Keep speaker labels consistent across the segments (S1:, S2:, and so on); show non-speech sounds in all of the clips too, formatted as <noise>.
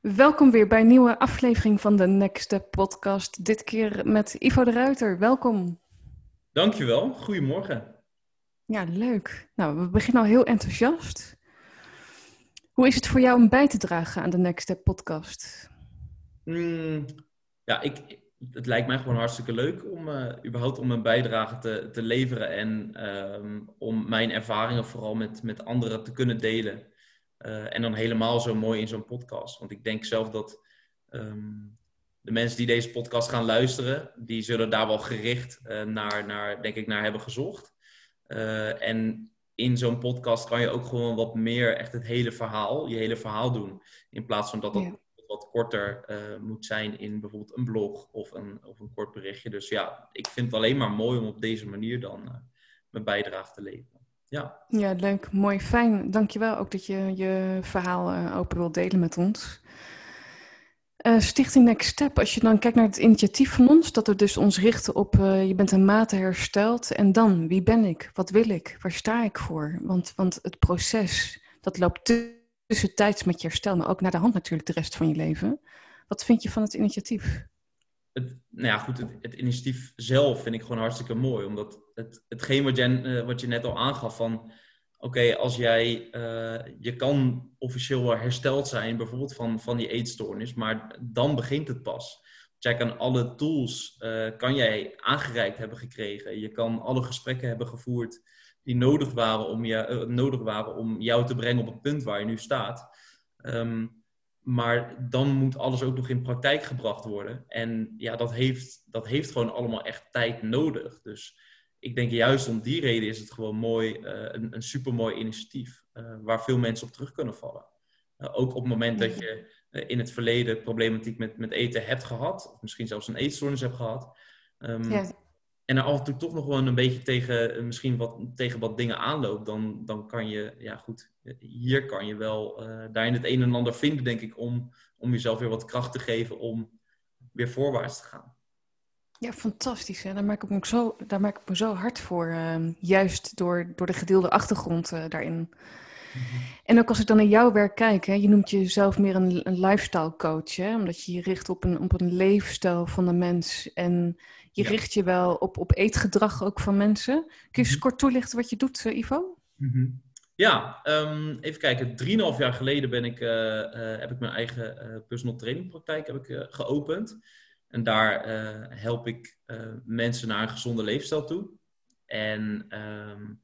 S1: Welkom weer bij een nieuwe aflevering van de Next Step podcast. Dit keer met Ivo de Ruiter. Welkom.
S2: Dankjewel. Goedemorgen.
S1: Ja, leuk. Nou, we beginnen al heel enthousiast. Hoe is het voor jou om bij te dragen aan de Next Step podcast?
S2: Mm, ja, ik, het lijkt mij gewoon hartstikke leuk om uh, überhaupt om een bijdrage te, te leveren en ehm, om mijn ervaringen vooral met, met anderen te kunnen delen. Uh, en dan helemaal zo mooi in zo'n podcast. Want ik denk zelf dat ehm, de mensen die deze podcast gaan luisteren, die zullen daar wel gericht uh, naar, naar, denk ik, naar hebben gezocht. en in zo'n podcast kan je ook gewoon wat meer echt het hele verhaal, je hele verhaal doen. In plaats van dat dat ja wat korter moet zijn in bijvoorbeeld een blog of een, of een kort berichtje. Dus ja, ik vind het alleen maar mooi om op deze manier dan mijn bijdrage te leveren. Ja.
S1: ja, leuk. Mooi. Fijn. Dankjewel ook dat je je verhaal uh, open wilt delen met ons. Stichting Next Step, als je dan kijkt naar het initiatief van ons, dat we dus ons richten op je bent een mate hersteld en dan, wie ben ik? Wat wil ik? Waar sta ik voor? Want, want het proces, dat loopt tussentijds met je herstel, maar ook naar de hand natuurlijk de rest van je leven. Wat vind je van het initiatief?
S2: Het, nou ja, goed, het, het initiatief zelf vind ik gewoon hartstikke mooi. Omdat het, hetgeen wat, uh, wat je net al aangaf van... Oké, als jij... Uh, je kan officieel hersteld zijn, bijvoorbeeld van, van die eetstoornis. Maar dan begint het pas. Jij kan alle tools uh, kan jij aangereikt hebben gekregen. Je kan alle gesprekken hebben gevoerd die nodig waren om, je, nodig waren om jou te brengen op het punt waar je nu staat. Um, maar dan moet alles ook nog in praktijk gebracht worden. En ja, dat heeft, dat heeft gewoon allemaal echt tijd nodig. Dus ik denk juist om die reden is het gewoon mooi, uh, een, een supermooi initiatief. Uh, waar veel mensen op terug kunnen vallen. ook op het moment dat je in het verleden problematiek met, met eten hebt gehad. Of misschien zelfs een eetstoornis hebt gehad. Um, ja en er af en toe toch nog wel een beetje tegen, eh, misschien wat, tegen wat dingen aanloopt, dan, dan kan je, ja goed, hier kan je wel daarin het een en ander vinden, denk ik, om, om jezelf weer wat kracht te geven om weer voorwaarts te gaan.
S1: Ja, fantastisch. Hè? Daar, maak ik me zo, daar maak ik me zo hard voor, uh, juist door, door de gedeelde achtergrond uh, daarin. Mm -hmm. En ook als ik dan naar jouw werk kijk, hè, je noemt jezelf meer een, een lifestyle coach, hè, omdat je je richt op een, op een leefstijl van de mens en je ja. richt je wel op, op eetgedrag ook van mensen. Kun je eens mm -hmm. kort toelichten wat je doet, uh, Ivo?
S2: Mm -hmm. Ja, um, even kijken. Drieënhalf jaar geleden ben ik, uh, heb ik mijn eigen personal training praktijk heb ik, geopend. En daar help ik mensen naar een gezonde leefstijl toe. En um,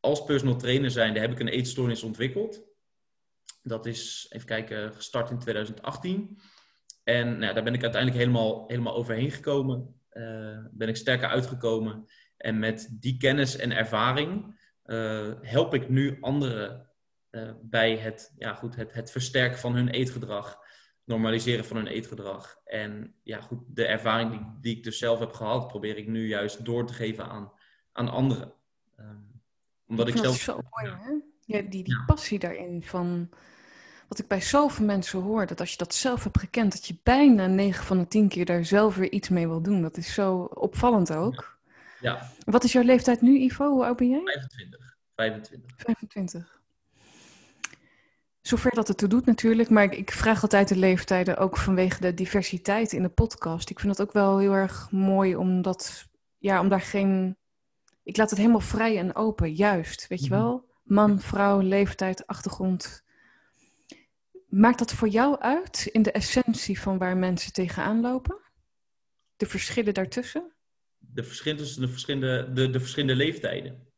S2: als personal trainer zijnde heb ik een eetstoornis ontwikkeld. Dat is, even kijken, gestart in 2018. En nou, daar ben ik uiteindelijk helemaal, helemaal overheen gekomen uh, ben ik sterker uitgekomen. En met die kennis en ervaring help ik nu anderen bij het, ja, goed, het, het versterken van hun eetgedrag, normaliseren van hun eetgedrag. En ja, goed, de ervaring die, die ik dus zelf heb gehad, probeer ik nu juist door te geven aan, aan anderen. Um,
S1: omdat ik, ik zelf. zo mooi, hè? Ja, die, die ja. passie daarin van wat ik bij zoveel mensen hoor, dat als je dat zelf hebt gekend, dat je bijna 9 van de 10 keer daar zelf weer iets mee wil doen. Dat is zo opvallend ook.
S2: Ja. ja.
S1: Wat is jouw leeftijd nu, Ivo? Hoe oud ben jij?
S2: 25. 25.
S1: 25. Zover dat het toe doet natuurlijk, maar ik vraag altijd de leeftijden ook vanwege de diversiteit in de podcast. Ik vind dat ook wel heel erg mooi, omdat, ja, om daar geen... Ik laat het helemaal vrij en open, juist, weet je wel? Man, vrouw, leeftijd, achtergrond Maakt dat voor jou uit in de essentie van waar mensen tegenaan lopen? De verschillen daartussen?
S2: De verschillen tussen de verschillende, de, de verschillende leeftijden.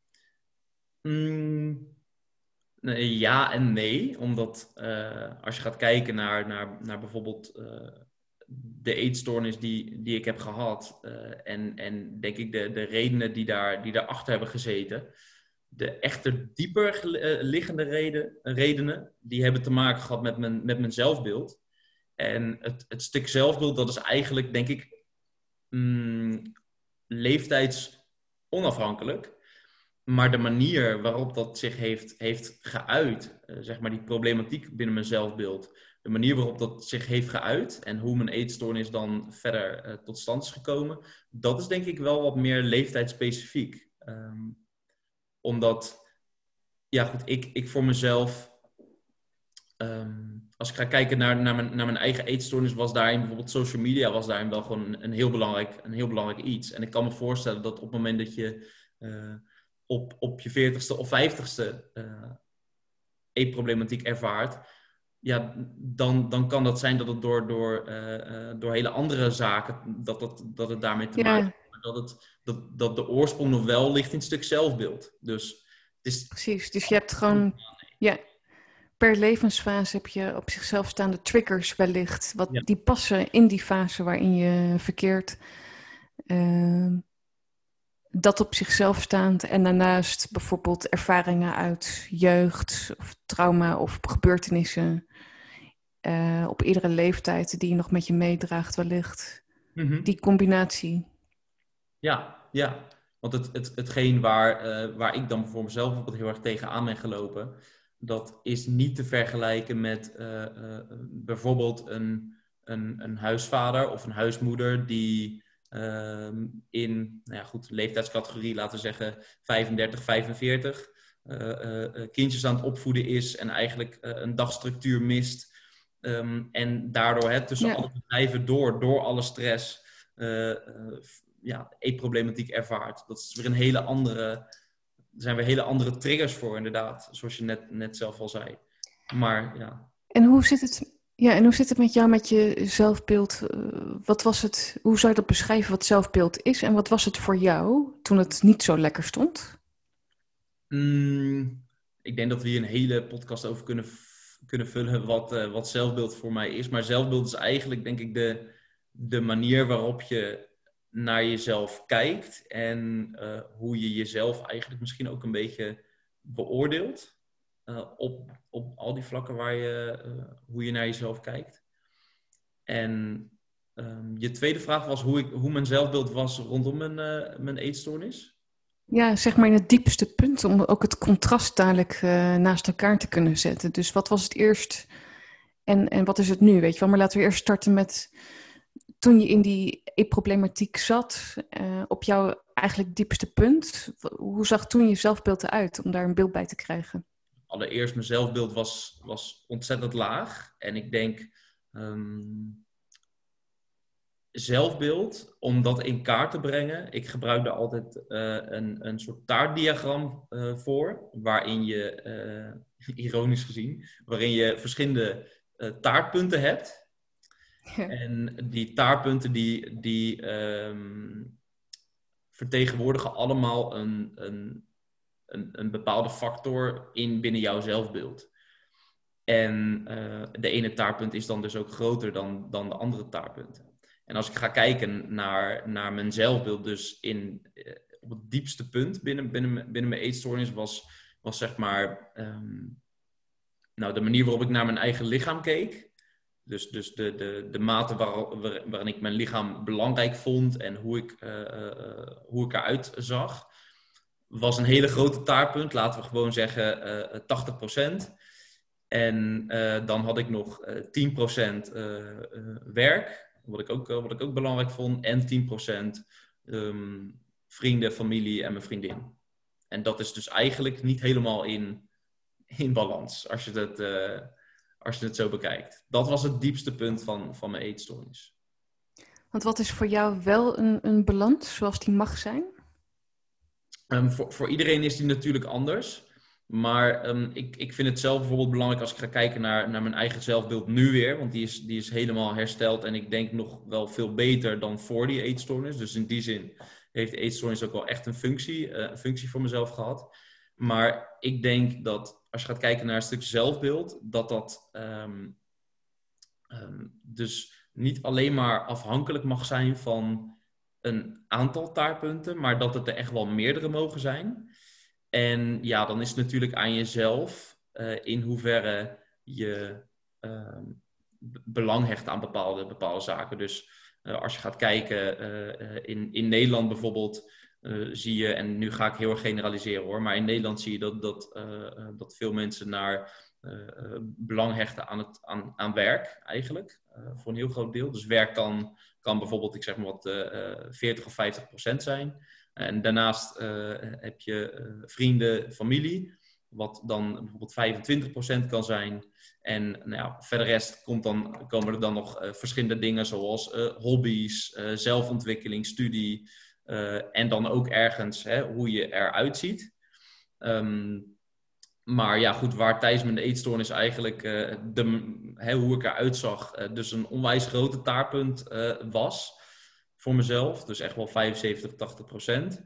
S2: Mm, ja en nee. Omdat uh, als je gaat kijken naar, naar, naar bijvoorbeeld uh, de eetstoornis die, die ik heb gehad. Uh, en, en denk ik de, de redenen die, daar, die daarachter hebben gezeten de echter dieper eh, liggende reden, redenen, die hebben te maken gehad met mijn, met mijn zelfbeeld. En het, het stuk zelfbeeld, dat is eigenlijk, denk ik, mm, leeftijdsonafhankelijk. Maar de manier waarop dat zich heeft, heeft geuit, uh, zeg maar die problematiek binnen mijn zelfbeeld, de manier waarop dat zich heeft geuit en hoe mijn eetstoornis dan verder uh, tot stand is gekomen, dat is denk ik wel wat meer leeftijdsspecifiek. Um, omdat, ja goed, ik, ik voor mezelf, um, als ik ga kijken naar, naar, mijn, naar mijn eigen eetstoornis, was daarin bijvoorbeeld social media was daarin wel gewoon een, heel belangrijk, een heel belangrijk iets. En ik kan me voorstellen dat op het moment dat je uh, op, op je veertigste of vijftigste uh, eetproblematiek ervaart, ja, dan, dan kan dat zijn dat het door, door, uh, door hele andere zaken, dat, dat, dat het daarmee te maken heeft. Dat, het, dat, dat de oorsprong nog wel ligt in het stuk zelfbeeld. Dus het is...
S1: Precies, dus je hebt gewoon... Ja, per levensfase heb je op zichzelf staande triggers wellicht. Wat, Die passen in die fase waarin je verkeert. Uh, dat op zichzelf staand. En daarnaast bijvoorbeeld ervaringen uit jeugd of trauma of gebeurtenissen. Uh, op iedere leeftijd die je nog met je meedraagt wellicht. Mm Die combinatie.
S2: Ja, ja. Want het, het, hetgeen waar, uh, waar ik dan voor mezelf heel erg tegenaan ben gelopen dat is niet te vergelijken met uh, bijvoorbeeld een, een, een, huisvader of een huismoeder die uh, in nou ja, goed, leeftijdscategorie, laten we zeggen 35, 45, kindjes aan het opvoeden is en eigenlijk een dagstructuur mist. Um, en daardoor hè, tussen ja. alle bedrijven door, door alle stress, ja, eetproblematiek ervaart. Dat is weer een hele andere er zijn weer hele andere triggers voor, inderdaad. Zoals je net, net zelf al zei. Maar ja.
S1: En hoe zit het, ja, en hoe zit het met jou, met je zelfbeeld? Uh, wat was het, hoe zou je dat beschrijven, wat zelfbeeld is? En wat was het voor jou toen het niet zo lekker stond?
S2: Mm, ik denk dat we hier een hele podcast over kunnen, kunnen vullen wat, uh, wat zelfbeeld voor mij is. Maar zelfbeeld is eigenlijk, denk ik, de, de manier waarop je naar jezelf kijkt en uh, hoe je jezelf eigenlijk misschien ook een beetje beoordeelt uh, op, op al die vlakken waar je, uh, hoe je naar jezelf kijkt. En um, je tweede vraag was hoe, ik, hoe mijn zelfbeeld was rondom mijn, mijn eetstoornis.
S1: Ja, zeg maar in het diepste punt om ook het contrast dadelijk naast elkaar te kunnen zetten. Dus wat was het eerst en, en wat is het nu, weet je wel? Maar laten we eerst starten met toen je in die problematiek zat, op jouw eigenlijk diepste punt, hoe zag toen je zelfbeeld eruit om daar een beeld bij te krijgen?
S2: Allereerst, mijn zelfbeeld was, was ontzettend laag. En ik denk, um, zelfbeeld, om dat in kaart te brengen, ik gebruik daar altijd uh, een, een soort taartdiagram uh, voor, waarin je, <laughs> ironisch gezien, waarin je verschillende taartpunten hebt. En die taartpunten die, die um, vertegenwoordigen allemaal een, een, een, een, bepaalde factor in binnen jouw zelfbeeld. En uh, de ene taartpunt is dan dus ook groter dan, dan de andere taartpunten. En als ik ga kijken naar, naar mijn zelfbeeld, dus in, uh, op het diepste punt binnen, binnen, binnen mijn eetstoornis, was, was zeg maar um, nou, de manier waarop ik naar mijn eigen lichaam keek. Dus, dus de, de, de mate waar, waarin ik mijn lichaam belangrijk vond en hoe ik, uh, hoe ik eruit zag, was een hele grote taartpunt. Laten we gewoon zeggen uh, 80%. En dan had ik nog 10% werk, wat ik, ook, wat ik ook belangrijk vond, en 10% um, ehm, vrienden, familie en mijn vriendin. En dat is dus eigenlijk niet helemaal in, in balans, als je dat als je het zo bekijkt. Dat was het diepste punt van, van mijn eetstoornis.
S1: Want wat is voor jou wel een, een balans zoals die mag zijn?
S2: Um, voor, voor iedereen is die natuurlijk anders. Maar um, ik, ik vind het zelf bijvoorbeeld belangrijk als ik ga kijken naar, naar mijn eigen zelfbeeld nu weer. Want die is, die is helemaal hersteld en ik denk nog wel veel beter dan voor die eetstoornis. Dus in die zin heeft de eetstoornis ook wel echt een functie, uh, een functie voor mezelf gehad. Maar ik denk dat als je gaat kijken naar een stuk zelfbeeld, dat dat um, dus niet alleen maar afhankelijk mag zijn van een aantal taartpunten, maar dat het er echt wel meerdere mogen zijn. En ja, dan is het natuurlijk aan jezelf uh, in hoeverre je uh, belang hecht aan bepaalde, bepaalde zaken. Dus uh, als je gaat kijken uh, in, in Nederland bijvoorbeeld, zie je, en nu ga ik heel erg generaliseren hoor, maar in Nederland zie je dat, dat, dat veel mensen naar belang hechten aan, het, aan, aan werk eigenlijk, voor een heel groot deel. Dus werk kan, kan bijvoorbeeld, ik zeg maar wat, 40 of 50 procent zijn. En daarnaast heb je vrienden, familie. wat dan bijvoorbeeld 25% kan zijn. En nou ja, verder rest komt dan, komen er dan nog verschillende dingen zoals hobby's, zelfontwikkeling, studie en dan ook ergens hè, hoe je eruit ziet. Um, maar ja, goed, waar tijdens mijn eetstoornis eigenlijk uh, de, hoe ik eruit zag, uh, dus een onwijs grote taarpunt uh, was voor mezelf. Dus echt wel 75, 80 procent.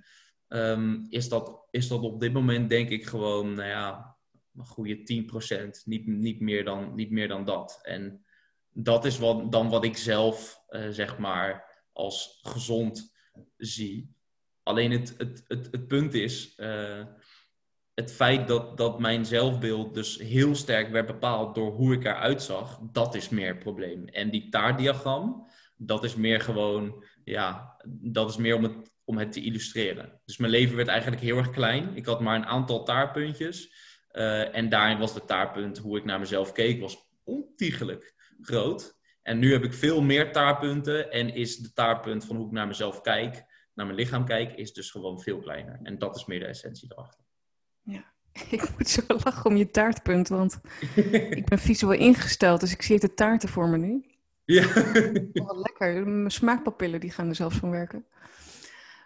S2: Um, is, dat, is dat op dit moment denk ik gewoon, nou ja, een goede 10 procent. Niet, niet, meer dan, niet meer dan dat. En dat is wat, dan wat ik zelf, zeg maar, als gezond zie. Alleen het, het, het, het punt is het feit dat, dat mijn zelfbeeld dus heel sterk werd bepaald door hoe ik eruit zag, dat is meer het probleem. En die taartdiagram, dat is meer gewoon, ja, dat is meer om het, om het te illustreren. Dus mijn leven werd eigenlijk heel erg klein. Ik had maar een aantal taartpuntjes. Uh, en daarin was de taartpunt, hoe ik naar mezelf keek, was ontiegelijk groot. En nu heb ik veel meer taartpunten en is de taartpunt van hoe ik naar mezelf kijk, naar mijn lichaam kijk, is dus gewoon veel kleiner. En dat is meer de essentie erachter. <laughs>
S1: Ik moet zo lachen om je taartpunt, want ik ben visueel ingesteld, dus ik zie de taarten voor me nu. Ja. <laughs> Oh, lekker. Mijn smaakpapillen die gaan er zelfs van werken.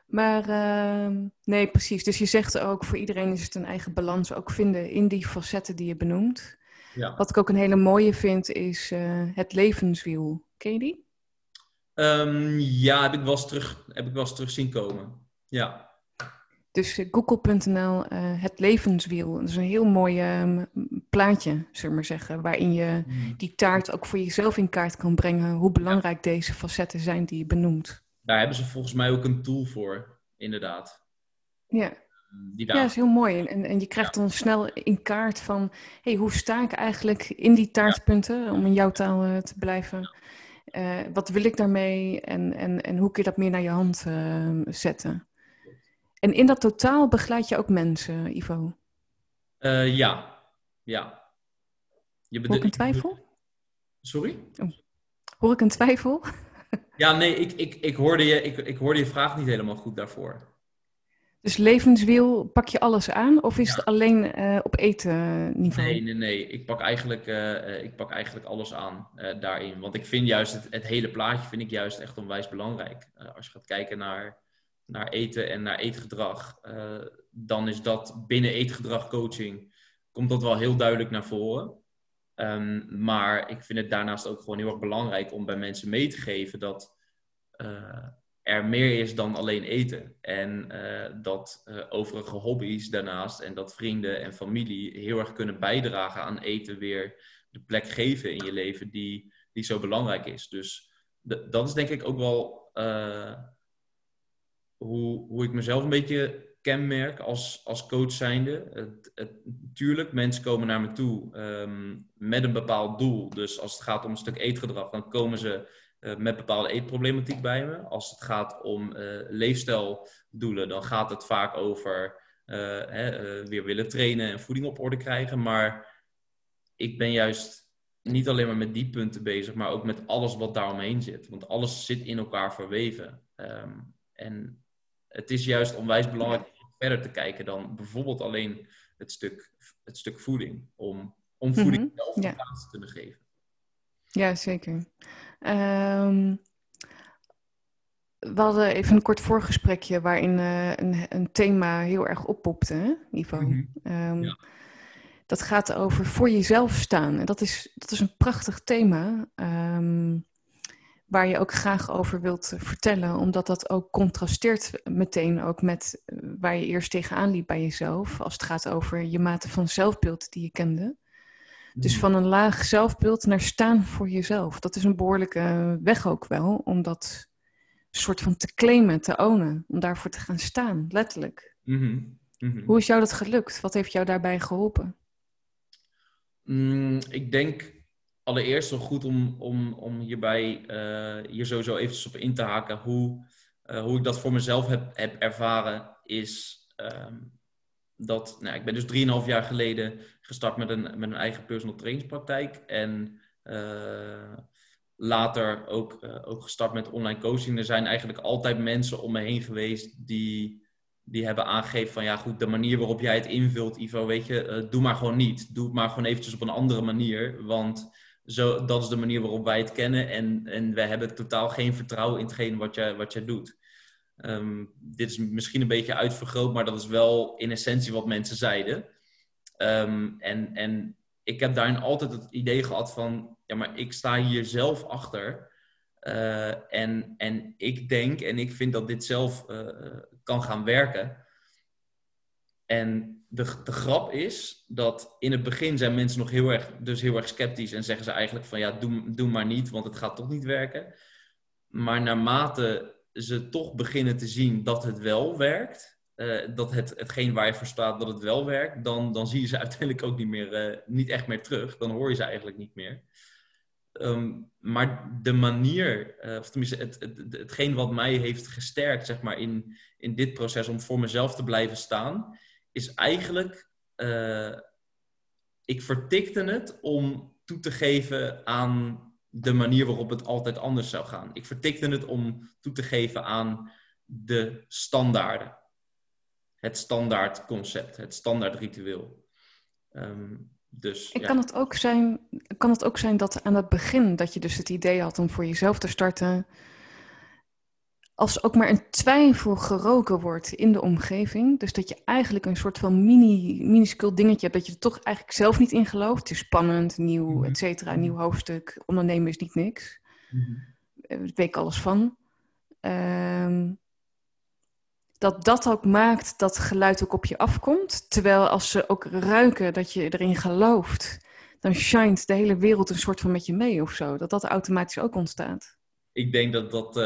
S1: Maar uh, nee, precies. Dus je zegt ook, voor iedereen is het een eigen balans ook vinden in die facetten die je benoemt. Ja. Wat ik ook een hele mooie vind, is uh, het levenswiel. Ken je die?
S2: Um, ja, heb ik, wel eens terug, heb ik wel eens terug zien komen. Ja.
S1: Dus eh, google.nl, uh, het levenswiel. Dat is een heel mooi um, plaatje, zullen we maar zeggen. Waarin je hmm. die taart ook voor jezelf in kaart kan brengen. Hoe belangrijk deze facetten zijn die je benoemt.
S2: Daar hebben ze volgens mij ook een tool voor, inderdaad.
S1: Ja. Die ja, dat is heel mooi. En, en je krijgt dan snel in kaart van... hey, hoe sta ik eigenlijk in die taartpunten? Om in jouw taal uh, te blijven. Uh, wat wil ik daarmee? En, en, en hoe kun je dat meer naar je hand uh, zetten? En in dat totaal begeleid je ook mensen, Ivo?
S2: Uh, ja, ja.
S1: Je Hoor ik een twijfel?
S2: Sorry?
S1: Oh. Hoor ik een twijfel? <laughs>
S2: ja, nee, ik, ik, ik, hoorde je, ik, ik hoorde je vraag niet helemaal goed daarvoor.
S1: Dus levenswiel, pak je alles aan of is het alleen uh, op eten niveau?
S2: Nee, nee, nee. Ik pak eigenlijk, uh, ik pak eigenlijk alles aan uh, daarin. Want ik vind juist het, het, hele plaatje vind ik juist echt onwijs belangrijk. als je gaat kijken naar naar eten en naar eetgedrag, uh, dan is dat binnen eetgedrag coaching, komt dat wel heel duidelijk naar voren. Um, maar ik vind het daarnaast ook gewoon heel erg belangrijk om bij mensen mee te geven dat uh, er meer is dan alleen eten. En uh, dat overige hobby's daarnaast en dat vrienden en familie heel erg kunnen bijdragen aan eten weer de plek geven in je leven die, die zo belangrijk is. Dus dat is denk ik ook wel hoe, ik mezelf een beetje kenmerk als, als coach zijnde. Het, het, tuurlijk, mensen komen naar me toe ehm, met een bepaald doel. Dus als het gaat om een stuk eetgedrag, dan komen ze uh, met bepaalde eetproblematiek bij me. Als het gaat om uh, leefstijldoelen, dan gaat het vaak over uh, hè, weer willen trainen en voeding op orde krijgen. Maar ik ben juist niet alleen maar met die punten bezig, maar ook met alles wat daaromheen zit. Want alles zit in elkaar verweven. Um, en het is juist onwijs belangrijk om verder te kijken dan bijvoorbeeld alleen het stuk, het stuk voeding. Om, om voeding mm zelf plaats te kunnen geven.
S1: Ja, zeker. Um, we hadden even een kort voorgesprekje waarin uh, een, een, thema heel erg oppopte, hè, Ivo. Mm -hmm. um, ja. Dat gaat over voor jezelf staan. En dat is, dat is een prachtig thema. Um, waar je ook graag over wilt vertellen, omdat dat ook contrasteert meteen ook met eh, waar je eerst tegenaan liep bij jezelf, als het gaat over je mate van zelfbeeld die je kende. Dus mm. van een laag zelfbeeld naar staan voor jezelf. Dat is een behoorlijke weg ook wel, om dat soort van te claimen, te ownen, om daarvoor te gaan staan, letterlijk. Mm-hmm. Mm-hmm. Hoe is jou dat gelukt? Wat heeft jou daarbij geholpen?
S2: Mm, ik denk allereerst wel goed om, om, om hierbij uh, hier sowieso eventjes op in te haken. Hoe, uh, hoe ik dat voor mezelf heb, heb ervaren is um, dat... Nou, ik ben dus 3,5 jaar geleden gestart met een, met een eigen personal trainingspraktijk. En uh, later ook, ook gestart met online coaching. Er zijn eigenlijk altijd mensen om me heen geweest die die hebben aangegeven van ja goed, de manier waarop jij het invult, Ivo, weet je, doe maar gewoon niet. Doe het maar gewoon eventjes op een andere manier, want zo, dat is de manier waarop wij het kennen en, en wij hebben totaal geen vertrouwen in hetgeen wat jij, wat jij doet. Ehm, dit is misschien een beetje uitvergroot, maar dat is wel in essentie wat mensen zeiden. Um, en, en ik heb daarin altijd het idee gehad van, ja, maar ik sta hier zelf achter. Uh, en, en ik denk en ik vind dat dit zelf uh, kan gaan werken. En de, de grap is dat in het begin zijn mensen nog heel erg, dus heel erg sceptisch en zeggen ze eigenlijk van ja, doe, doe maar niet, want het gaat toch niet werken. Maar naarmate ze toch beginnen te zien dat het wel werkt, uh, dat het, hetgeen waar je voor staat, dat het wel werkt, dan, dan zie je ze <laughs> uiteindelijk ook niet, meer, uh, niet echt meer terug. Dan hoor je ze eigenlijk niet meer. Um, maar de manier, uh, of tenminste het, het, hetgeen wat mij heeft gesterkt zeg maar, in, in dit proces om voor mezelf te blijven staan, is eigenlijk, ik vertikte het om toe te geven aan de manier waarop het altijd anders zou gaan. Ik vertikte het om toe te geven aan de standaarden. Het standaard concept, het standaard ritueel. Um, dus,
S1: en kan, het ook zijn, kan het ook zijn dat aan het begin dat je dus het idee had om voor jezelf te starten, als ook maar een twijfel geroken wordt in de omgeving, dus dat je eigenlijk een soort van mini, minuscule dingetje hebt dat je er toch eigenlijk zelf niet in gelooft. Het is spannend, nieuw, mm et cetera, nieuw hoofdstuk. Ondernemen is niet niks. Mm -hmm. Daar weet ik alles van. Um, dat dat ook maakt dat geluid ook op je afkomt. Terwijl als ze ook ruiken dat je erin gelooft, dan shined de hele wereld een soort van met je mee of zo. Dat dat automatisch ook ontstaat
S2: ik denk dat dat, uh,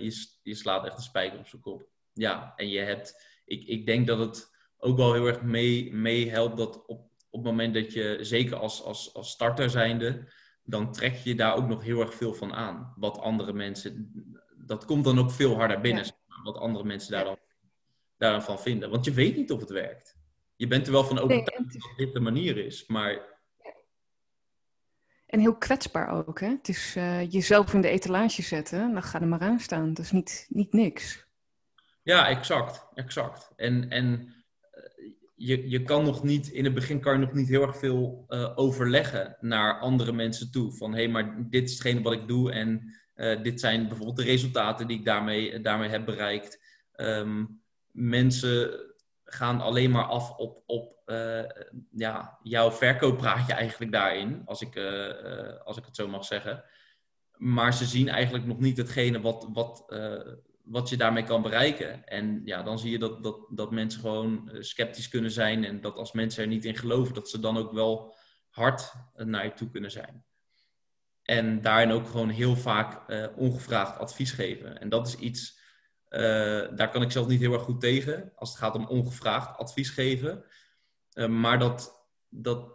S2: je, je, slaat echt een spijker op zijn kop. Ja, en je hebt, ik, ik denk dat het ook wel heel erg mee, mee helpt dat op, op het moment dat je, zeker als, als, als starter zijnde, dan trek je daar ook nog heel erg veel van aan. Wat andere mensen, dat komt dan ook veel harder binnen, ja. wat andere mensen daar dan, daar dan van vinden. Want je weet niet of het werkt. Je bent er wel van overtuigd nee, dat dit de manier is, maar
S1: en heel kwetsbaar ook. Hè? Het is uh, jezelf in de etalage zetten, dan ga er maar aan staan. Dat is niet, niet niks.
S2: Ja, exact. exact. En, en uh, je, je kan nog niet, in het begin kan je nog niet heel erg veel uh, overleggen naar andere mensen toe. Van hé, hey, maar dit is hetgene wat ik doe en dit zijn bijvoorbeeld de resultaten die ik daarmee, daarmee heb bereikt. Um, mensen gaan alleen maar af op, op uh, ja, jouw verkooppraatje eigenlijk daarin, als ik, uh, uh, als ik het zo mag zeggen. Maar ze zien eigenlijk nog niet hetgene wat, wat, wat je daarmee kan bereiken. En ja, dan zie je dat, dat, dat mensen gewoon sceptisch kunnen zijn en dat als mensen er niet in geloven, dat ze dan ook wel hard naar je toe kunnen zijn. En daarin ook gewoon heel vaak ongevraagd advies geven. En dat is iets daar kan ik zelf niet heel erg goed tegen als het gaat om ongevraagd advies geven. Uh, maar dat, dat,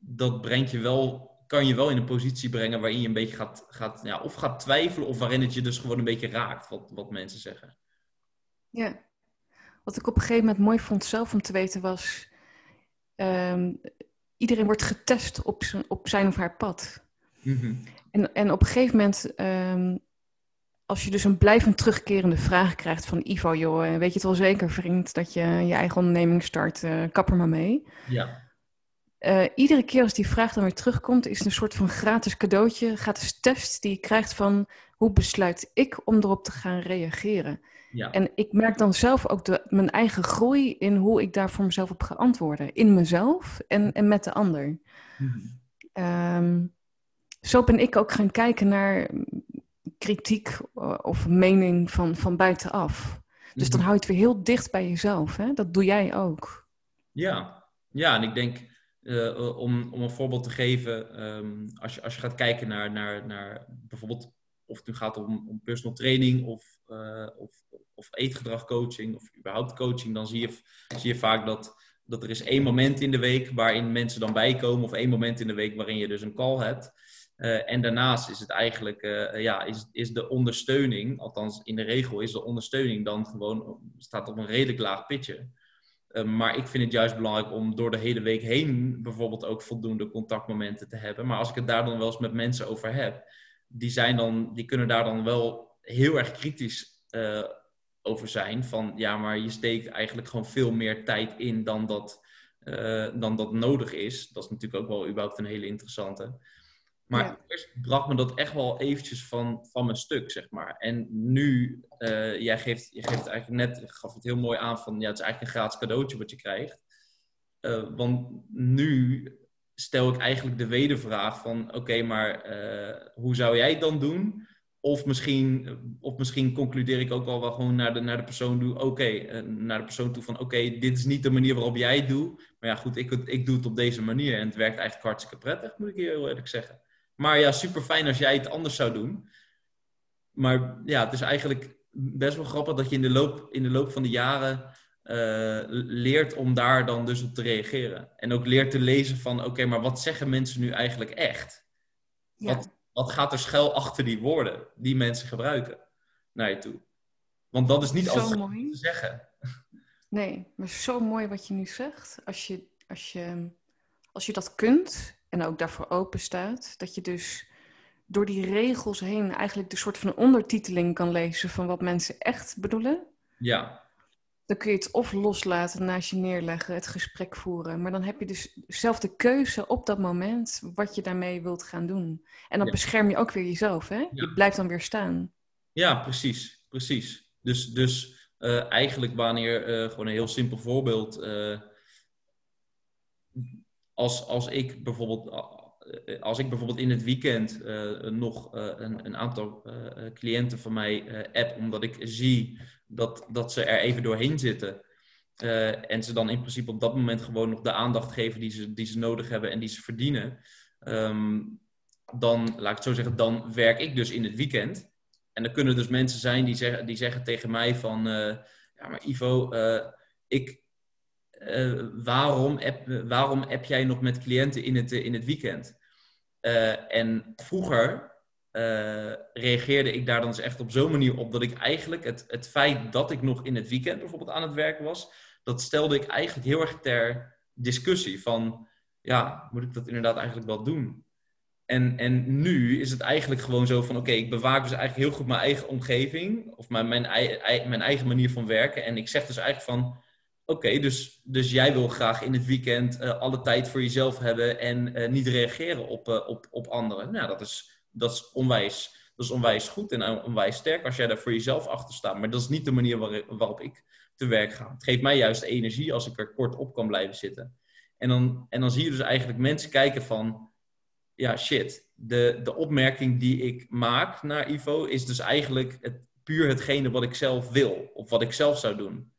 S2: dat brengt je wel, kan je wel in een positie brengen waarin je een beetje gaat, gaat ja, of gaat twijfelen of waarin het je dus gewoon een beetje raakt, wat, wat mensen zeggen.
S1: Ja, wat ik op een gegeven moment mooi vond zelf om te weten was, um, iedereen wordt getest op zijn, op zijn of haar pad. Mm -hmm. en, en op een gegeven moment um, als je dus een blijvend terugkerende vraag krijgt van Ivo, joh, eh, weet je het wel zeker, vriend, dat je je eigen onderneming start, uh, kap er maar mee.
S2: Ja.
S1: Uh, iedere keer als die vraag dan weer terugkomt, is het een soort van gratis cadeautje, gratis test die je krijgt van hoe besluit ik om erop te gaan reageren. Ja. En ik merk dan zelf ook de, mijn eigen groei in hoe ik daar voor mezelf op ga antwoorden. In mezelf en, en met de ander. Mm-hmm. Um, zo ben ik ook gaan kijken naar kritiek eh, of mening van, van buitenaf. Dus dan mhm. hou je het weer heel dicht bij jezelf. Hè? Dat doe jij ook.
S2: Ja, ja en ik denk uh, om, om een voorbeeld te geven, um, als, je, als je gaat kijken naar, naar, naar bijvoorbeeld of het nu gaat om, om personal training of, uh, of, of eetgedragcoaching of überhaupt coaching, dan zie je, zie je vaak dat, dat er is één moment in de week waarin mensen dan bijkomen of één moment in de week waarin je dus een call hebt. Uh, en daarnaast is het eigenlijk, uh, ja, is, is de ondersteuning, althans in de regel is de ondersteuning dan gewoon, staat op een redelijk laag pitje. Maar ik vind het juist belangrijk om door de hele week heen bijvoorbeeld ook voldoende contactmomenten te hebben. Maar als ik het daar dan wel eens met mensen over heb, die, zijn dan, die kunnen daar dan wel heel erg kritisch over zijn. Van ja, maar je steekt eigenlijk gewoon veel meer tijd in dan dat, eh, dan dat nodig is. Dat is natuurlijk ook wel überhaupt een hele interessante. Maar eerst bracht me dat echt wel eventjes van, van mijn stuk, zeg maar. En nu, uh, jij geeft, je geeft eigenlijk net, gaf het heel mooi aan van, ja, het is eigenlijk een gratis cadeautje wat je krijgt. Uh, want nu stel ik eigenlijk de wedervraag van, oké, maar uh, hoe zou jij het dan doen? Of misschien, of misschien concludeer ik ook al wel gewoon naar de, naar de persoon toe, oké, naar de persoon toe van, oké, dit is niet de manier waarop jij het doet. Maar ja, goed, ik, ik doe het op deze manier en het werkt eigenlijk hartstikke prettig, moet ik heel eerlijk zeggen. Maar ja, super fijn als jij het anders zou doen. Maar ja, het is eigenlijk best wel grappig dat je in de loop, in de loop van de jaren uh, leert om daar dan dus op te reageren. En ook leert te lezen van, oké, maar wat zeggen mensen nu eigenlijk echt? Ja. Wat, wat gaat er schuil achter die woorden die mensen gebruiken naar je toe? Want dat is niet
S1: zo
S2: altijd
S1: mooi.
S2: te zeggen.
S1: Nee, maar zo mooi wat je nu zegt. Als je, als je, als je dat kunt, en ook daarvoor open staat. Dat je dus door die regels heen eigenlijk de soort van ondertiteling kan lezen van wat mensen echt bedoelen.
S2: Ja.
S1: Dan kun je het of loslaten, naast je neerleggen, het gesprek voeren. Maar dan heb je dus zelf de keuze op dat moment wat je daarmee wilt gaan doen. En dan
S2: Ja.
S1: bescherm je ook weer jezelf, hè? Je blijft dan weer staan.
S2: Ja, precies. Precies. Dus, dus eh, eigenlijk wanneer, eh, gewoon een heel simpel voorbeeld. eh, als, als ik bijvoorbeeld, eh, als ik bijvoorbeeld in het weekend eh, nog eh, een, een aantal eh, eh, cliënten van mij eh, app, omdat ik zie dat, dat ze er even doorheen zitten. eh, en ze dan in principe op dat moment gewoon nog de aandacht geven die ze, die ze nodig hebben en die ze verdienen. Ehm, dan, laat ik het zo zeggen, dan werk ik dus in het weekend. En er kunnen dus mensen zijn die zeggen, die zeggen tegen mij van... eh, ja, maar Ivo, eh, ik, eh, waarom, app, waarom app jij nog met cliënten in het, eh, in het weekend? Eh, en vroeger reageerde ik daar dan dus echt op zo'n manier op... dat ik eigenlijk het, het feit dat ik nog in het weekend bijvoorbeeld aan het werk was... dat stelde ik eigenlijk heel erg ter discussie van... ja, moet ik dat inderdaad eigenlijk wel doen? En, en nu is het eigenlijk gewoon zo van: oké, ik bewaak dus eigenlijk heel goed mijn eigen omgeving. Of mijn, mijn, mijn eigen manier van werken. En ik zeg dus eigenlijk van: oké, dus, dus jij wil graag in het weekend eh, alle tijd voor jezelf hebben. En eh, niet reageren op, eh, op, op anderen. Nou, dat is, dat, is onwijs, dat is onwijs goed en onwijs sterk als jij daar voor jezelf achter staat. Maar dat is niet de manier waar, waarop ik te werk ga. Het geeft mij juist energie als ik er kort op kan blijven zitten. En dan, en dan zie je dus eigenlijk mensen kijken van ja, shit. De, de opmerking die ik maak naar Ivo is dus eigenlijk het, puur hetgene wat ik zelf wil. Of wat ik zelf zou doen.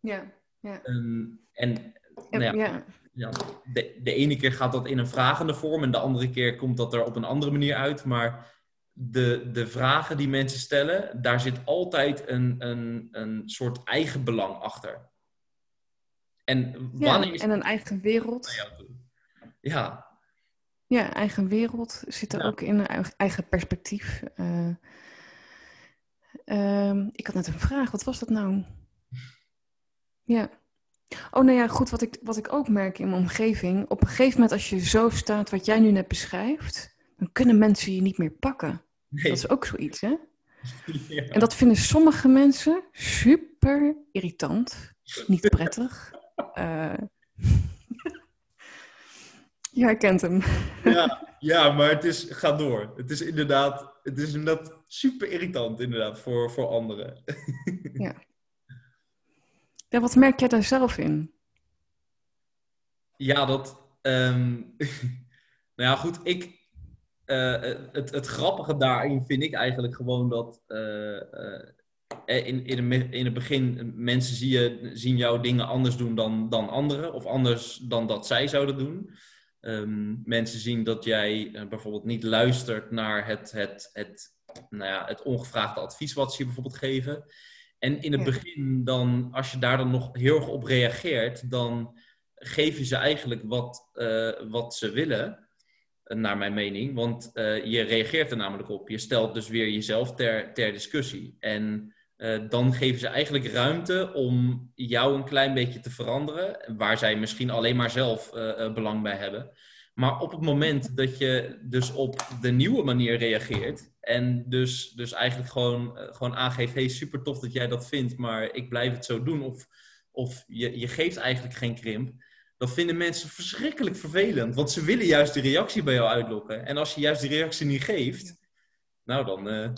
S1: Ja, ja.
S2: Ehm, en nou ja,
S1: ja.
S2: ja, de, de ene keer gaat dat in een vragende vorm en de andere keer komt dat er op een andere manier uit. Maar de, de vragen die mensen stellen, daar zit altijd een, een, een soort eigen belang achter. En
S1: Ja,
S2: wanneer is
S1: en een eigen wereld.
S2: Ja,
S1: Ja, eigen wereld zit er ook in, eigen- eigen perspectief. Eh, ehm, ik had net een vraag, wat was dat nou? Ja. Oh, nou ja, goed, wat ik, wat ik ook merk in mijn omgeving. Op een gegeven moment, als je zo staat wat jij nu net beschrijft, dan kunnen mensen je niet meer pakken.
S2: nee.
S1: Dat is ook zoiets, hè? <laughs>
S2: Ja.
S1: En dat vinden sommige mensen super irritant, niet prettig. <laughs> Eh <laughs> je herkent hem.
S2: Ja, ja, maar het is, ga door. Het is inderdaad, het is inderdaad super irritant inderdaad voor, voor anderen.
S1: Ja, wat merk jij daar zelf in?
S2: Ja, dat. ehm, <laughs> nou ja, goed. Ik, eh, het, het grappige daarin vind ik eigenlijk gewoon dat. eh, eh, in, in, in het begin mensen zie je, zien jouw dingen anders doen dan, dan anderen, of anders dan dat zij zouden doen. Ehm, mensen zien dat jij bijvoorbeeld niet luistert naar het, het, het, nou ja, het ongevraagde advies wat ze je bijvoorbeeld geven. En in het begin, dan, als je daar dan nog heel erg op reageert, dan geef je ze eigenlijk wat, eh, wat ze willen, eh, naar mijn mening. Want eh, je reageert er namelijk op. Je stelt dus weer jezelf ter, ter discussie. En dan geven ze eigenlijk ruimte om jou een klein beetje te veranderen, waar zij misschien alleen maar zelf belang bij hebben. Maar op het moment dat je dus op de nieuwe manier reageert en dus, dus eigenlijk gewoon, eh, gewoon aangeeft, hey super tof dat jij dat vindt, maar ik blijf het zo doen of, of je, je geeft eigenlijk geen krimp, dan vinden mensen verschrikkelijk vervelend. Want ze willen juist de reactie bij jou uitlokken. En als je juist die reactie niet geeft, nou dan... Uh... <laughs>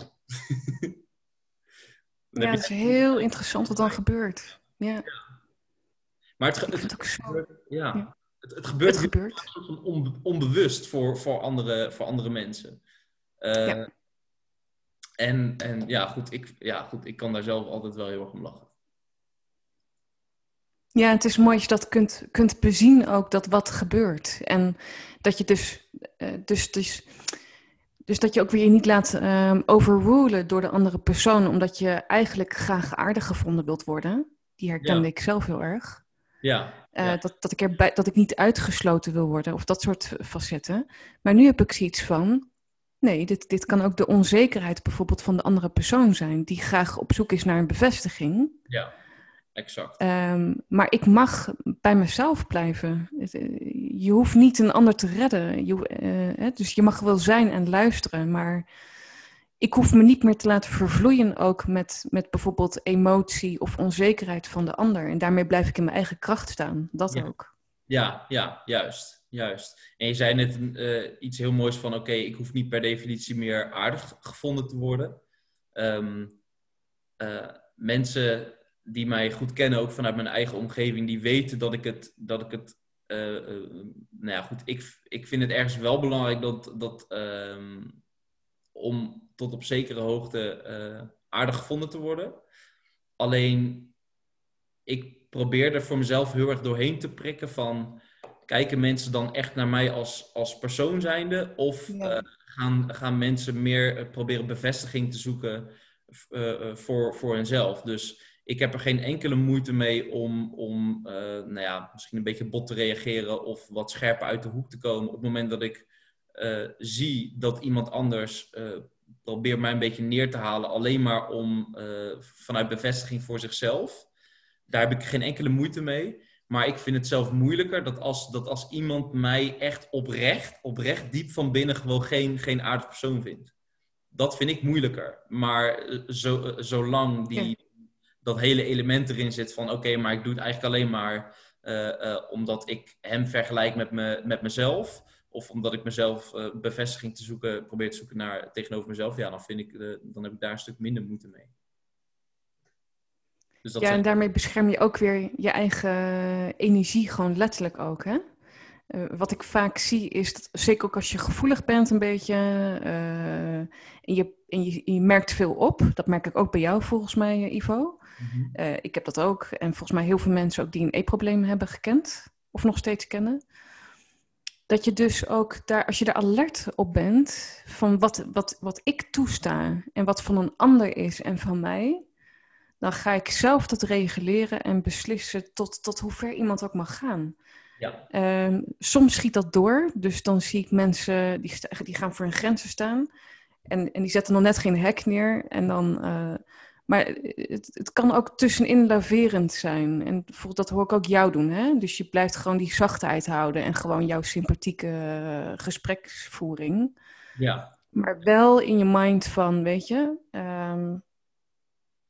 S1: dan ja, het is heel interessant wat dan gebeurt. Ja. ja.
S2: Maar het, het, het, zo... ja. Het, het, gebeurt, het gebeurt. onbewust voor, voor, andere, voor andere mensen. Uh, ja. En, en ja, goed, ik, ja, goed, ik kan daar zelf altijd wel heel erg om lachen.
S1: Ja, het is mooi als je dat kunt, kunt bezien ook, dat wat gebeurt. En dat je dus, uh, dus, dus, dus dat je ook weer je niet laat um, overrulen door de andere persoon, omdat je eigenlijk graag aardig gevonden wilt worden. Die herkende ik zelf heel erg.
S2: Ja.
S1: Uh, dat, dat, ik erbij, dat ik niet uitgesloten wil worden of dat soort facetten. Maar nu heb ik zoiets van, nee, dit, dit kan ook de onzekerheid bijvoorbeeld van de andere persoon zijn, die graag op zoek is naar een bevestiging.
S2: Ja, exact.
S1: Um, maar ik mag bij mezelf blijven. Eh, je hoeft niet een ander te redden. Je, uh, dus je mag wel zijn en luisteren, maar ik hoef me niet meer te laten vervloeien ook met, met bijvoorbeeld emotie of onzekerheid van de ander. En daarmee blijf ik in mijn eigen kracht staan. Dat ook.
S2: Ja, ja, juist. Juist. En je zei net uh, iets heel moois van: oké, ik hoef niet per definitie meer aardig gevonden te worden. Um, uh, mensen die mij goed kennen, ook vanuit mijn eigen omgeving, die weten dat ik het. Dat ik het uh, nou ja, goed, ik, ik vind het ergens wel belangrijk dat. dat um, om tot op zekere hoogte aardig gevonden te worden. Alleen, ik probeer er voor mezelf heel erg doorheen te prikken van... Kijken mensen dan echt naar mij als, als persoon zijnde? Of uh, gaan, gaan mensen meer uh, proberen bevestiging te zoeken voor, voor henzelf? Dus ik heb er geen enkele moeite mee om, om nou ja, misschien een beetje bot te reageren... of wat scherper uit de hoek te komen op het moment dat ik... zie dat iemand anders probeer mij een beetje neer te halen alleen maar om vanuit bevestiging voor zichzelf. Daar heb ik geen enkele moeite mee. Maar ik vind het zelf moeilijker dat als, dat als iemand mij echt oprecht, oprecht diep van binnen gewoon geen, geen aardig persoon vindt. Dat vind ik moeilijker. Maar eh, zo, uh, zolang die, dat hele element erin zit van oké, maar ik doe het eigenlijk alleen maar uh, omdat ik hem vergelijk met, me, met mezelf of omdat ik mezelf uh, bevestiging te zoeken, probeer te zoeken naar, tegenover mezelf, ja, dan, vind ik, dan heb ik daar een stuk minder moeite mee.
S1: Dus dat ja, en daarmee bescherm je ook weer je eigen energie, gewoon letterlijk ook, hè? Uh, wat ik vaak zie is dat, zeker ook als je gevoelig bent een beetje, en, je, en je, je, merkt veel op, dat merk ik ook bij jou volgens mij, Ivo. Mm -hmm. ik heb dat ook, en volgens mij heel veel mensen ook die een e-probleem hebben gekend, of nog steeds kennen dat je dus ook daar, als je er alert op bent van wat, wat, wat ik toesta en wat van een ander is en van mij, dan ga ik zelf dat reguleren en beslissen tot, tot hoe ver iemand ook mag gaan.
S2: Ja.
S1: Um, soms schiet dat door, dus dan zie ik mensen die, die gaan voor hun grenzen staan en, en die zetten nog net geen hek neer en dan. Uh, maar het, het, kan ook tussenin laverend zijn. En dat hoor ik ook jou doen. Hè? Dus je blijft gewoon die zachtheid houden en gewoon jouw sympathieke uh, gespreksvoering.
S2: Ja.
S1: Maar wel in je mind van, weet je, um,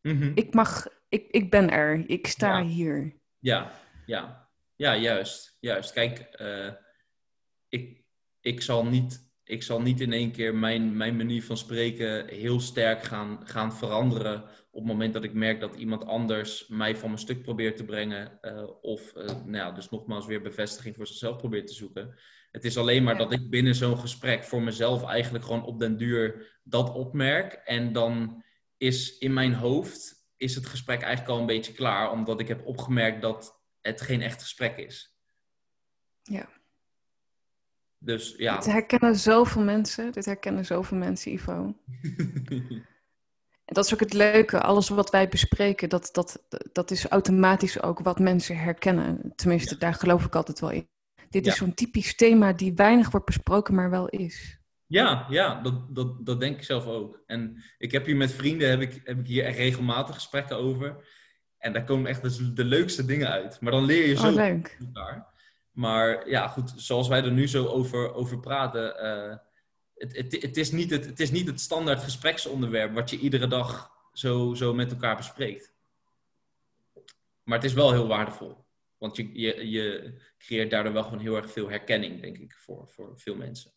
S1: mm-hmm. ik mag, ik, ik ben er, ik sta
S2: ja.
S1: hier.
S2: Ja, ja, ja, juist, juist. Kijk, uh, ik, ik zal niet ik zal niet in één keer mijn, mijn manier van spreken heel sterk gaan, gaan veranderen op het moment dat ik merk dat iemand anders mij van mijn stuk probeert te brengen. Uh, of uh, nou ja, dus nogmaals weer bevestiging voor zichzelf probeert te zoeken. Het is alleen maar dat ik binnen zo'n gesprek voor mezelf eigenlijk gewoon op den duur dat opmerk. En dan is in mijn hoofd is het gesprek eigenlijk al een beetje klaar. Omdat ik heb opgemerkt dat het geen echt gesprek is.
S1: Ja.
S2: Dus ja.
S1: Dit herkennen zoveel mensen. Dit herkennen zoveel mensen, Ivo. <laughs> en dat is ook het leuke. Alles wat wij bespreken, dat, dat, dat is automatisch ook wat mensen herkennen. Tenminste, ja. daar geloof ik altijd wel in. Dit ja. is zo'n typisch thema die weinig wordt besproken, maar wel is.
S2: Ja, ja dat, dat, dat denk ik zelf ook. En ik heb hier met vrienden, heb ik, heb ik hier echt regelmatig gesprekken over. En daar komen echt de, de leukste dingen uit. Maar dan leer je zo
S1: oh, leuk.
S2: elkaar. Maar ja, goed, zoals wij er nu zo over, over praten, uh, het, het, het, is niet het, het is niet het standaard gespreksonderwerp wat je iedere dag zo, zo met elkaar bespreekt. Maar het is wel heel waardevol. Want je, je, je creëert daardoor wel gewoon heel erg veel herkenning, denk ik, voor, voor veel mensen.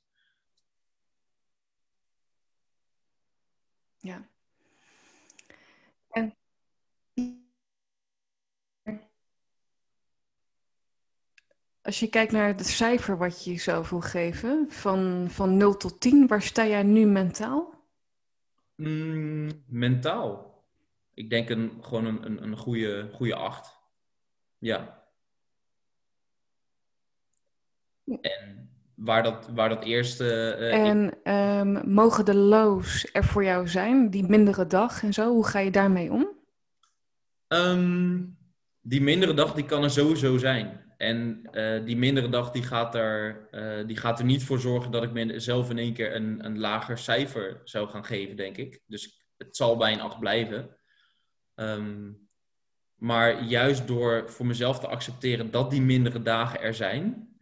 S1: Ja. En als je kijkt naar het cijfer wat je jezelf wil geven, van, van 0 tot 10, waar sta jij nu mentaal?
S2: Mm, mentaal? Ik denk een, gewoon een, een, een goede, goede 8. Ja. En waar dat, waar dat eerste.
S1: Uh, en um, mogen de lows er voor jou zijn, die mindere dag en zo? Hoe ga je daarmee om?
S2: Um, die mindere dag die kan er sowieso zijn. En uh, die mindere dag die gaat, er, uh, die gaat er niet voor zorgen dat ik mezelf in één keer een, een lager cijfer zou gaan geven, denk ik. Dus het zal bij een 8 blijven. Um, maar juist door voor mezelf te accepteren dat die mindere dagen er zijn,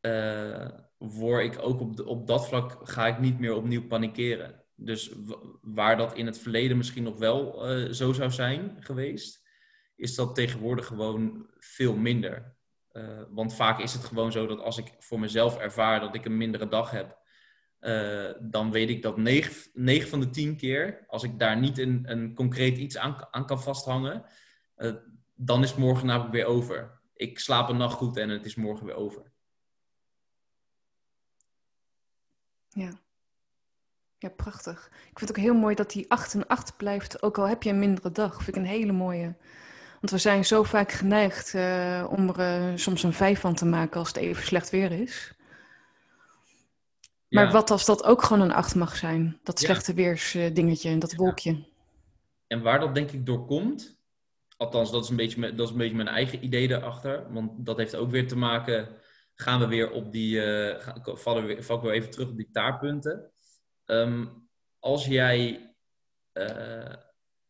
S2: uh, word ik ook op, op dat vlak ga ik niet meer opnieuw panikeren. Dus waar dat in het verleden misschien nog wel uh, zo zou zijn geweest, is dat tegenwoordig gewoon veel minder. Uh, want vaak is het gewoon zo dat als ik voor mezelf ervaar dat ik een mindere dag heb, dan weet ik dat 9, 9 van de 10 keer, als ik daar niet een, een concreet iets aan, aan kan vasthangen, dan is morgen namelijk weer over. Ik slaap een nacht goed en het is morgen weer over.
S1: Ja. Ja, prachtig. Ik vind het ook heel mooi dat die 8 en 8 blijft, ook al heb je een mindere dag. Vind ik een hele mooie. Want we zijn zo vaak geneigd uh, om er uh, soms een 5 van te maken als het even slecht weer is. Maar ja. wat als dat ook gewoon een 8 mag zijn? Dat slechte ja. weersdingetje, dat wolkje.
S2: En waar dat denk ik door komt, althans dat is, een beetje, dat is een beetje mijn eigen idee erachter. Want dat heeft ook weer te maken gaan we weer op die, uh, vallen we, val ik weer even terug op die taartpunten. Um, als jij, uh,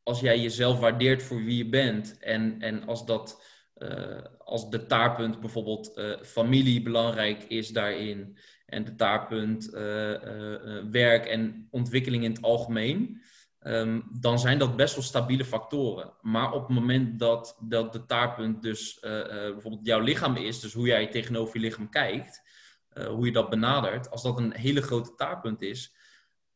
S2: als jij jezelf waardeert voor wie je bent en, en als dat, uh, als de taartpunt bijvoorbeeld familie belangrijk is daarin en de taartpunt werk en ontwikkeling in het algemeen, Um, dan zijn dat best wel stabiele factoren. Maar op het moment dat, dat de taartpunt dus uh, uh, bijvoorbeeld jouw lichaam is, dus hoe jij tegenover je lichaam kijkt, uh, hoe je dat benadert, als dat een hele grote taartpunt is,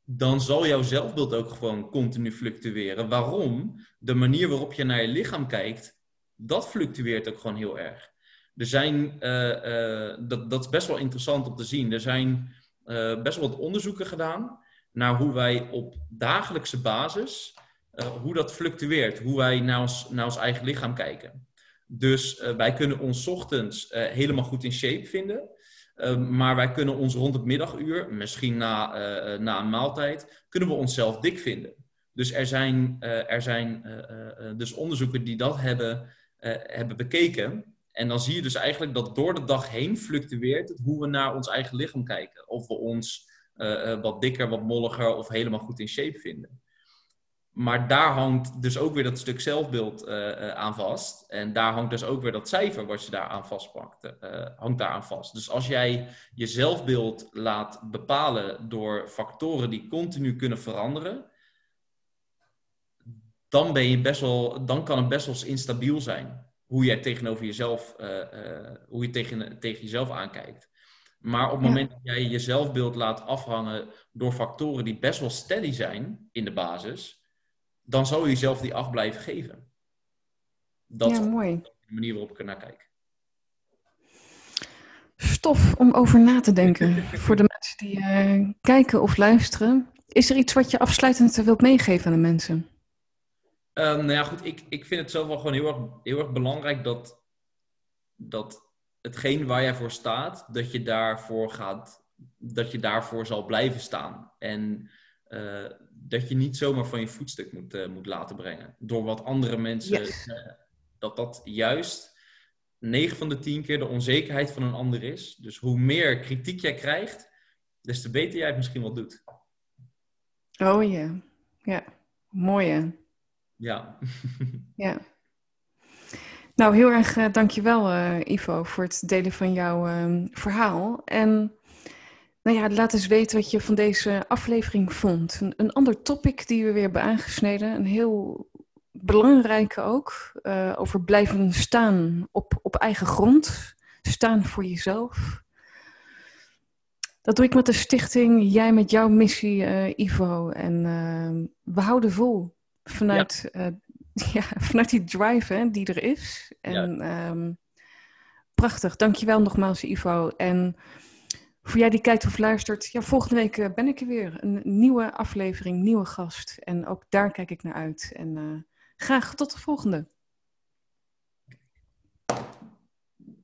S2: dan zal jouw zelfbeeld ook gewoon continu fluctueren. Waarom? De manier waarop je naar je lichaam kijkt, dat fluctueert ook gewoon heel erg. Er zijn, dat, dat is best wel interessant om te zien. Er zijn best wel wat onderzoeken gedaan naar hoe wij op dagelijkse basis, uh, hoe dat fluctueert, hoe wij naar ons, naar ons eigen lichaam kijken. Dus uh, wij kunnen ons ochtends uh, helemaal goed in shape vinden, maar wij kunnen ons rond het middaguur, misschien na, na een maaltijd, kunnen we onszelf dik vinden. Dus er zijn, er zijn dus onderzoeken die dat hebben, hebben bekeken. En dan zie je dus eigenlijk dat door de dag heen fluctueert het hoe we naar ons eigen lichaam kijken. Of we ons uh, wat dikker, wat molliger of helemaal goed in shape vinden. Maar daar hangt dus ook weer dat stuk zelfbeeld uh, uh, aan vast. En daar hangt dus ook weer dat cijfer wat je daar aan vastpakt, hangt daar aan vast. Dus als jij je zelfbeeld laat bepalen door factoren die continu kunnen veranderen, dan, ben je best wel, dan kan het best wel instabiel zijn. Hoe jij tegenover jezelf, hoe je tegen, tegen jezelf aankijkt. Maar op het moment dat jij je zelfbeeld laat afhangen door factoren die best wel steady zijn in de basis, dan zal je jezelf die af blijven geven. Dat
S1: ja,
S2: is
S1: mooi.
S2: de manier waarop ik er naar kijk.
S1: Stof om over na te denken <laughs> voor de mensen die uh, kijken of luisteren. Is er iets wat je afsluitend wilt meegeven aan de mensen?
S2: Um, nou ja, goed. Ik, ik vind het zelf wel gewoon heel erg, heel erg belangrijk dat, dat hetgeen waar jij voor staat, dat je daarvoor gaat, dat je daarvoor zal blijven staan. En uh, dat je niet zomaar van je voetstuk moet, uh, moet laten brengen. Door wat andere mensen.
S1: Yes.
S2: Uh, dat dat juist 9 van de 10 keer de onzekerheid van een ander is. Dus hoe meer kritiek jij krijgt, des te beter jij het misschien wel doet.
S1: Oh ja, ja, mooi hè?
S2: Ja. <laughs>
S1: ja. Nou, heel erg uh, dankjewel uh, Ivo voor het delen van jouw uh, verhaal. En nou ja, laat eens weten wat je van deze aflevering vond. Een, een ander topic die we weer hebben aangesneden, een heel belangrijke ook, uh, over blijven staan op, op eigen grond, staan voor jezelf. Dat doe ik met de stichting, jij met jouw missie, Ivo. En uh, we houden vol vanuit, ja. <laughs> ja vanuit die drive hè, die er is. En ja. um, prachtig, dankjewel nogmaals Ivo. En voor jij die kijkt of luistert, ja, volgende week uh, ben ik er weer. Een nieuwe aflevering, nieuwe gast. En ook daar kijk ik naar uit. En uh, graag tot de volgende.